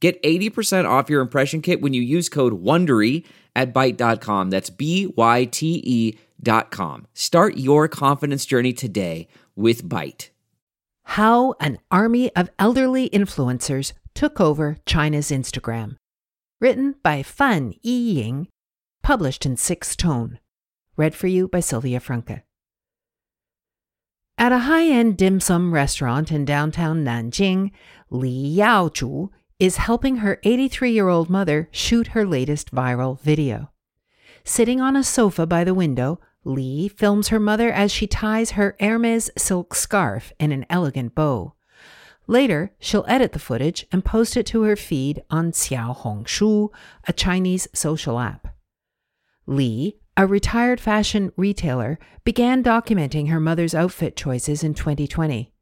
Get 80% off your impression kit when you use code WONDERY at Byte.com. That's B-Y-T-E dot com. Start your confidence journey today with Byte. How an army of elderly influencers took over China's Instagram. Written by Fan Yiying, published in Sixth Tone. Read for you by Sylvia Franke. At a high-end dim sum restaurant in downtown Nanjing, Li Yaozhu is helping her 83 year old mother shoot her latest viral video. Sitting on a sofa by the window, Li films her mother as she ties her Hermes silk scarf in an elegant bow. Later, she'll edit the footage and post it to her feed on Xiaohongshu, a Chinese social app. Li, a retired fashion retailer, began documenting her mother's outfit choices in 2020.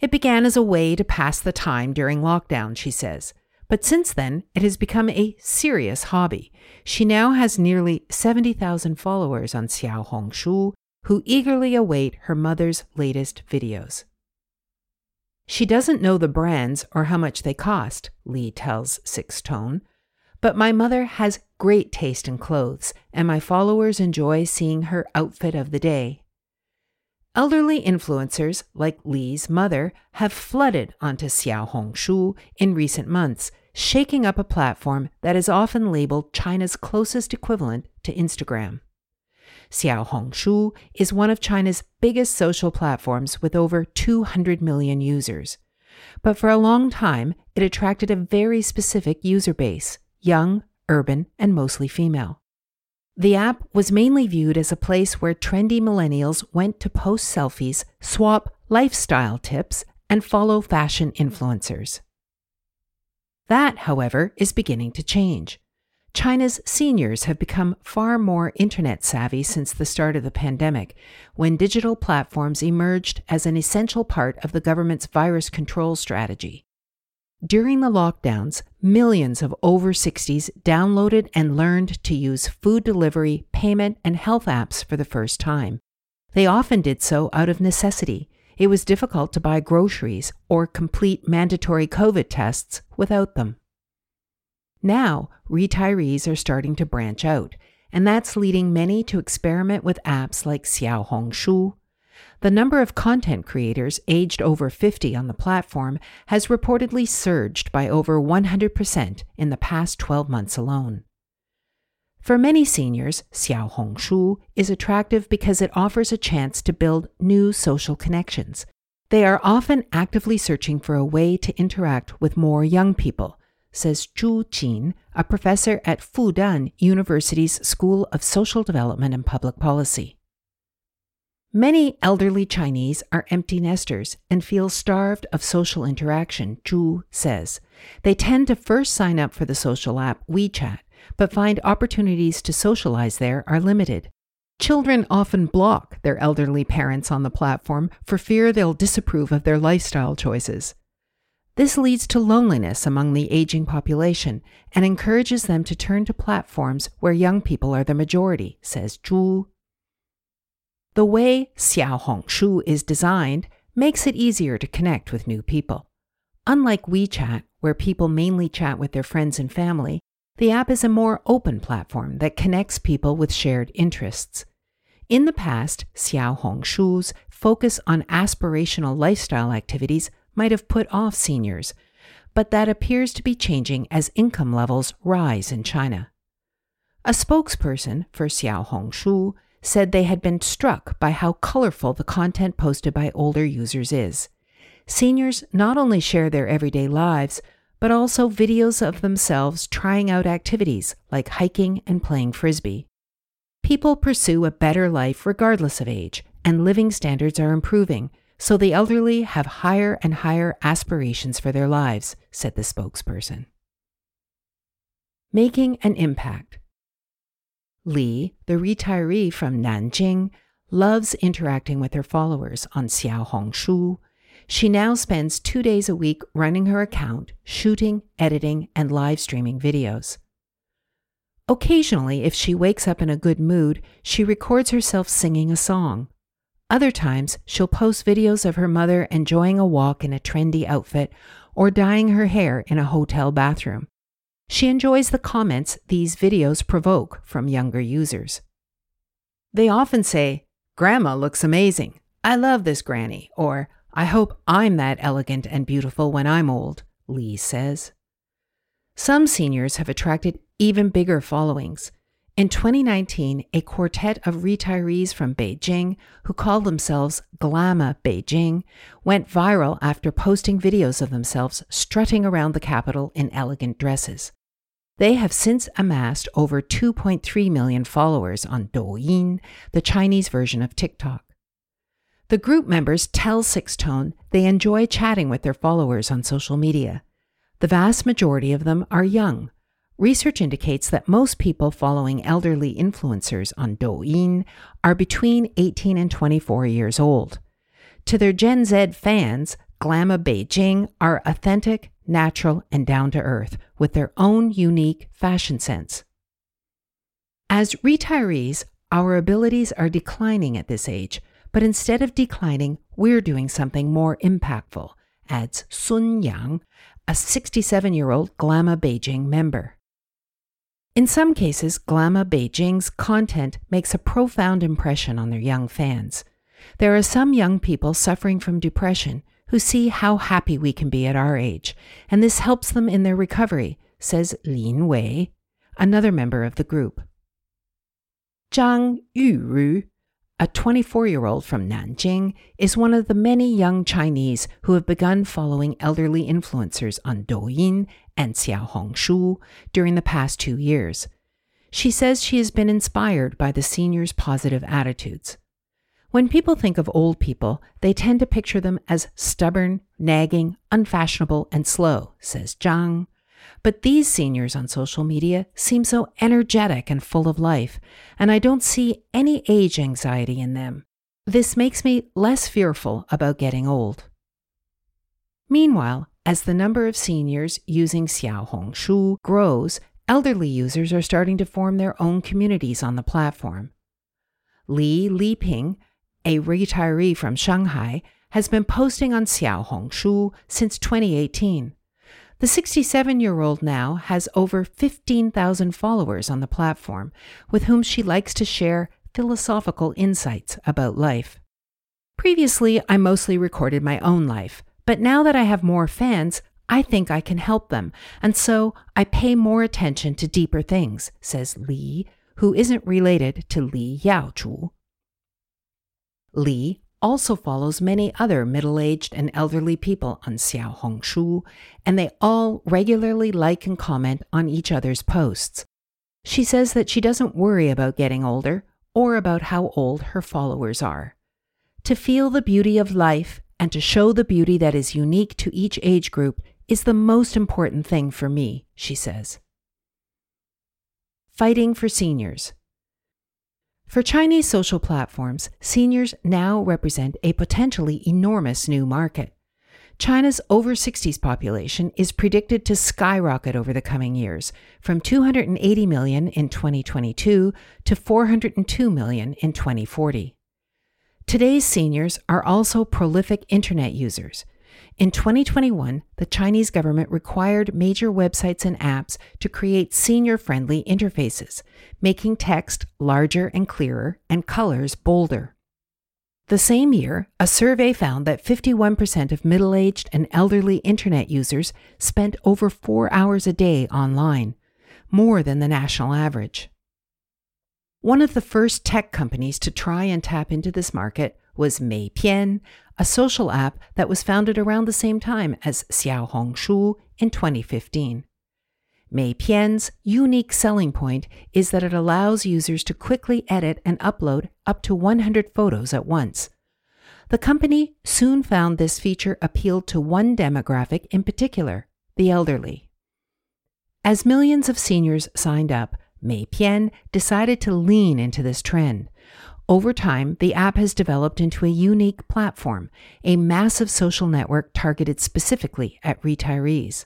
It began as a way to pass the time during lockdown, she says. But since then, it has become a serious hobby. She now has nearly 70,000 followers on Xiaohongshu who eagerly await her mother's latest videos. She doesn't know the brands or how much they cost, Li tells Sixth Tone, but my mother has great taste in clothes, and my followers enjoy seeing her outfit of the day. Elderly influencers like Li's mother have flooded onto Xiaohongshu in recent months, shaking up a platform that is often labeled China's closest equivalent to Instagram. Xiaohongshu is one of China's biggest social platforms with over 200 million users. But for a long time, it attracted a very specific user base young, urban, and mostly female. The app was mainly viewed as a place where trendy millennials went to post selfies, swap lifestyle tips, and follow fashion influencers. That, however, is beginning to change. China's seniors have become far more internet savvy since the start of the pandemic, when digital platforms emerged as an essential part of the government's virus control strategy. During the lockdowns, millions of over 60s downloaded and learned to use food delivery, payment, and health apps for the first time. They often did so out of necessity. It was difficult to buy groceries or complete mandatory COVID tests without them. Now, retirees are starting to branch out, and that's leading many to experiment with apps like Xiaohongshu, the number of content creators aged over 50 on the platform has reportedly surged by over 100% in the past 12 months alone. For many seniors, Xiao Hong Xiaohongshu is attractive because it offers a chance to build new social connections. They are often actively searching for a way to interact with more young people, says Zhu Jin, a professor at Fudan University's School of Social Development and Public Policy. Many elderly Chinese are empty nesters and feel starved of social interaction, Zhu says. They tend to first sign up for the social app WeChat, but find opportunities to socialize there are limited. Children often block their elderly parents on the platform for fear they'll disapprove of their lifestyle choices. This leads to loneliness among the aging population and encourages them to turn to platforms where young people are the majority, says Zhu the way Xiaohongshu is designed makes it easier to connect with new people. Unlike WeChat, where people mainly chat with their friends and family, the app is a more open platform that connects people with shared interests. In the past, Xiaohongshu's focus on aspirational lifestyle activities might have put off seniors, but that appears to be changing as income levels rise in China. A spokesperson for Xiaohongshu said they had been struck by how colorful the content posted by older users is. Seniors not only share their everyday lives, but also videos of themselves trying out activities like hiking and playing frisbee. People pursue a better life regardless of age, and living standards are improving, so the elderly have higher and higher aspirations for their lives, said the spokesperson. making an impact. Li, the retiree from Nanjing, loves interacting with her followers on Xiaohongshu. She now spends two days a week running her account, shooting, editing, and live streaming videos. Occasionally, if she wakes up in a good mood, she records herself singing a song. Other times, she'll post videos of her mother enjoying a walk in a trendy outfit or dyeing her hair in a hotel bathroom. She enjoys the comments these videos provoke from younger users. They often say, Grandma looks amazing. I love this granny. Or, I hope I'm that elegant and beautiful when I'm old, Li says. Some seniors have attracted even bigger followings. In 2019, a quartet of retirees from Beijing, who called themselves Glamour Beijing, went viral after posting videos of themselves strutting around the capital in elegant dresses. They have since amassed over 2.3 million followers on Douyin, the Chinese version of TikTok. The group members tell Sixth Tone they enjoy chatting with their followers on social media. The vast majority of them are young. Research indicates that most people following elderly influencers on Douyin are between 18 and 24 years old. To their Gen Z fans, Glamour Beijing are authentic, natural, and down to earth with their own unique fashion sense. As retirees, our abilities are declining at this age, but instead of declining, we're doing something more impactful, adds Sun Yang, a 67 year old Glamour Beijing member. In some cases, Glamour Beijing's content makes a profound impression on their young fans. There are some young people suffering from depression who see how happy we can be at our age, and this helps them in their recovery, says Lin Wei, another member of the group. Zhang Yuru a 24 year old from Nanjing is one of the many young Chinese who have begun following elderly influencers on Douyin and Xiaohongshu during the past two years. She says she has been inspired by the seniors' positive attitudes. When people think of old people, they tend to picture them as stubborn, nagging, unfashionable, and slow, says Zhang. But these seniors on social media seem so energetic and full of life, and I don't see any age anxiety in them. This makes me less fearful about getting old. Meanwhile, as the number of seniors using Xiaohongshu grows, elderly users are starting to form their own communities on the platform. Li Liping, a retiree from Shanghai, has been posting on Xiaohongshu since 2018. The 67 year old now has over 15,000 followers on the platform with whom she likes to share philosophical insights about life. Previously, I mostly recorded my own life, but now that I have more fans, I think I can help them, and so I pay more attention to deeper things, says Li, who isn't related to Li Yaozhu. Li also follows many other middle aged and elderly people on Xiao Xiaohongshu, and they all regularly like and comment on each other's posts. She says that she doesn't worry about getting older or about how old her followers are. To feel the beauty of life and to show the beauty that is unique to each age group is the most important thing for me, she says. Fighting for seniors. For Chinese social platforms, seniors now represent a potentially enormous new market. China's over 60s population is predicted to skyrocket over the coming years, from 280 million in 2022 to 402 million in 2040. Today's seniors are also prolific internet users. In 2021, the Chinese government required major websites and apps to create senior friendly interfaces, making text larger and clearer and colors bolder. The same year, a survey found that 51% of middle aged and elderly internet users spent over four hours a day online, more than the national average. One of the first tech companies to try and tap into this market was Meipian, a social app that was founded around the same time as Xiaohongshu in 2015. Meipian's unique selling point is that it allows users to quickly edit and upload up to 100 photos at once. The company soon found this feature appealed to one demographic in particular the elderly. As millions of seniors signed up, Meipian decided to lean into this trend. Over time, the app has developed into a unique platform, a massive social network targeted specifically at retirees.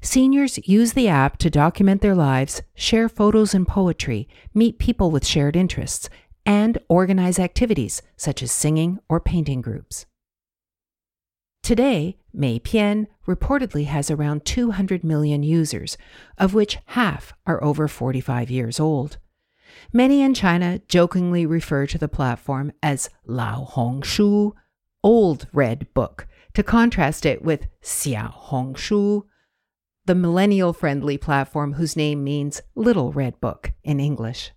Seniors use the app to document their lives, share photos and poetry, meet people with shared interests, and organize activities such as singing or painting groups. Today, Meipian reportedly has around 200 million users, of which half are over 45 years old. Many in China jokingly refer to the platform as Lao Hong Shu, Old Red Book, to contrast it with Xiao Hong Shu, the millennial friendly platform whose name means Little Red Book in English.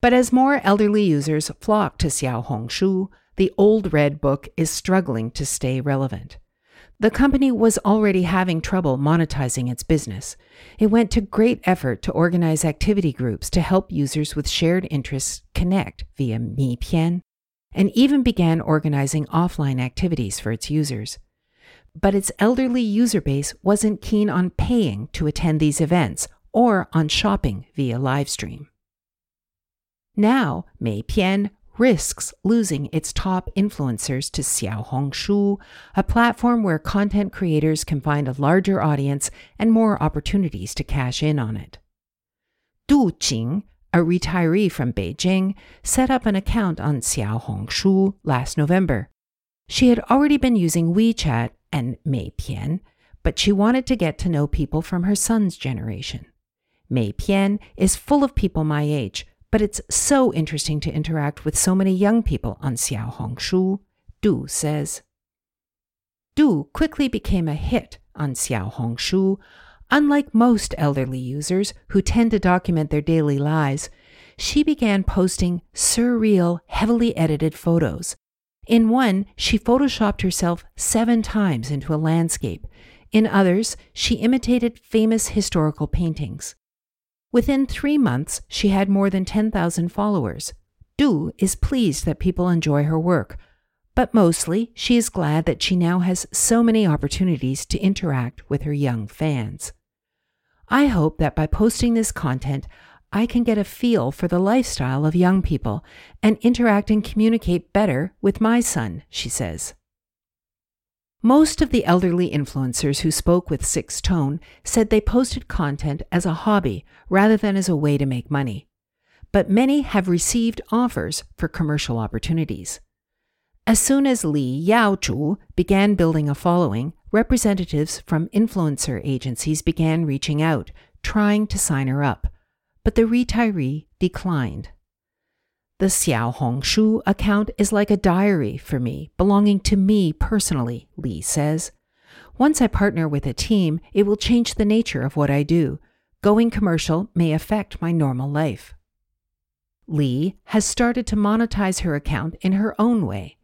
But as more elderly users flock to Xiao Hong Shu, the Old Red Book is struggling to stay relevant. The company was already having trouble monetizing its business. It went to great effort to organize activity groups to help users with shared interests connect via Meipian, and even began organizing offline activities for its users. But its elderly user base wasn't keen on paying to attend these events or on shopping via livestream. Now, Meipian risks losing its top influencers to Xiaohongshu, a platform where content creators can find a larger audience and more opportunities to cash in on it. Du Jing, a retiree from Beijing, set up an account on Xiaohongshu last November. She had already been using WeChat and Meipian, but she wanted to get to know people from her son's generation. Meipian is full of people my age, but it's so interesting to interact with so many young people on Xiaohongshu, Du says. Du quickly became a hit on Xiaohongshu. Unlike most elderly users who tend to document their daily lives, she began posting surreal, heavily edited photos. In one, she photoshopped herself seven times into a landscape. In others, she imitated famous historical paintings. Within three months, she had more than 10,000 followers. Du is pleased that people enjoy her work, but mostly she is glad that she now has so many opportunities to interact with her young fans. I hope that by posting this content, I can get a feel for the lifestyle of young people and interact and communicate better with my son, she says. Most of the elderly influencers who spoke with Sixth Tone said they posted content as a hobby rather than as a way to make money. But many have received offers for commercial opportunities. As soon as Li Yaozhu began building a following, representatives from influencer agencies began reaching out, trying to sign her up. But the retiree declined. The Xiao Hongshu account is like a diary for me, belonging to me personally, Li says. Once I partner with a team, it will change the nature of what I do. Going commercial may affect my normal life. Li has started to monetize her account in her own way.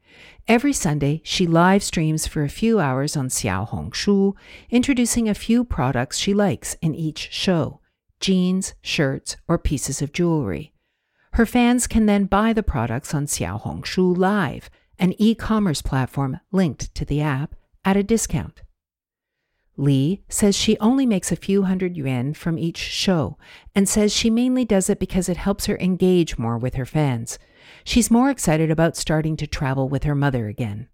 Every Sunday, she live streams for a few hours on Xiao Hongshu, introducing a few products she likes in each show jeans, shirts, or pieces of jewelry. Her fans can then buy the products on Xiaohongshu Live, an e commerce platform linked to the app, at a discount. Li says she only makes a few hundred yuan from each show and says she mainly does it because it helps her engage more with her fans. She's more excited about starting to travel with her mother again.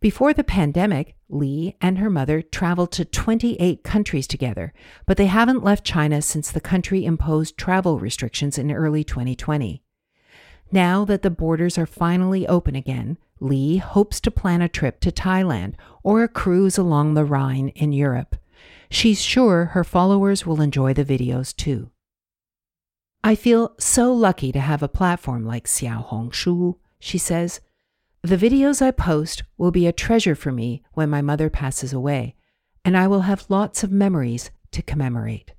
Before the pandemic, Li and her mother traveled to 28 countries together, but they haven't left China since the country imposed travel restrictions in early 2020. Now that the borders are finally open again, Li hopes to plan a trip to Thailand or a cruise along the Rhine in Europe. She's sure her followers will enjoy the videos too. I feel so lucky to have a platform like Xiao Hongshu, she says. The videos I post will be a treasure for me when my mother passes away, and I will have lots of memories to commemorate.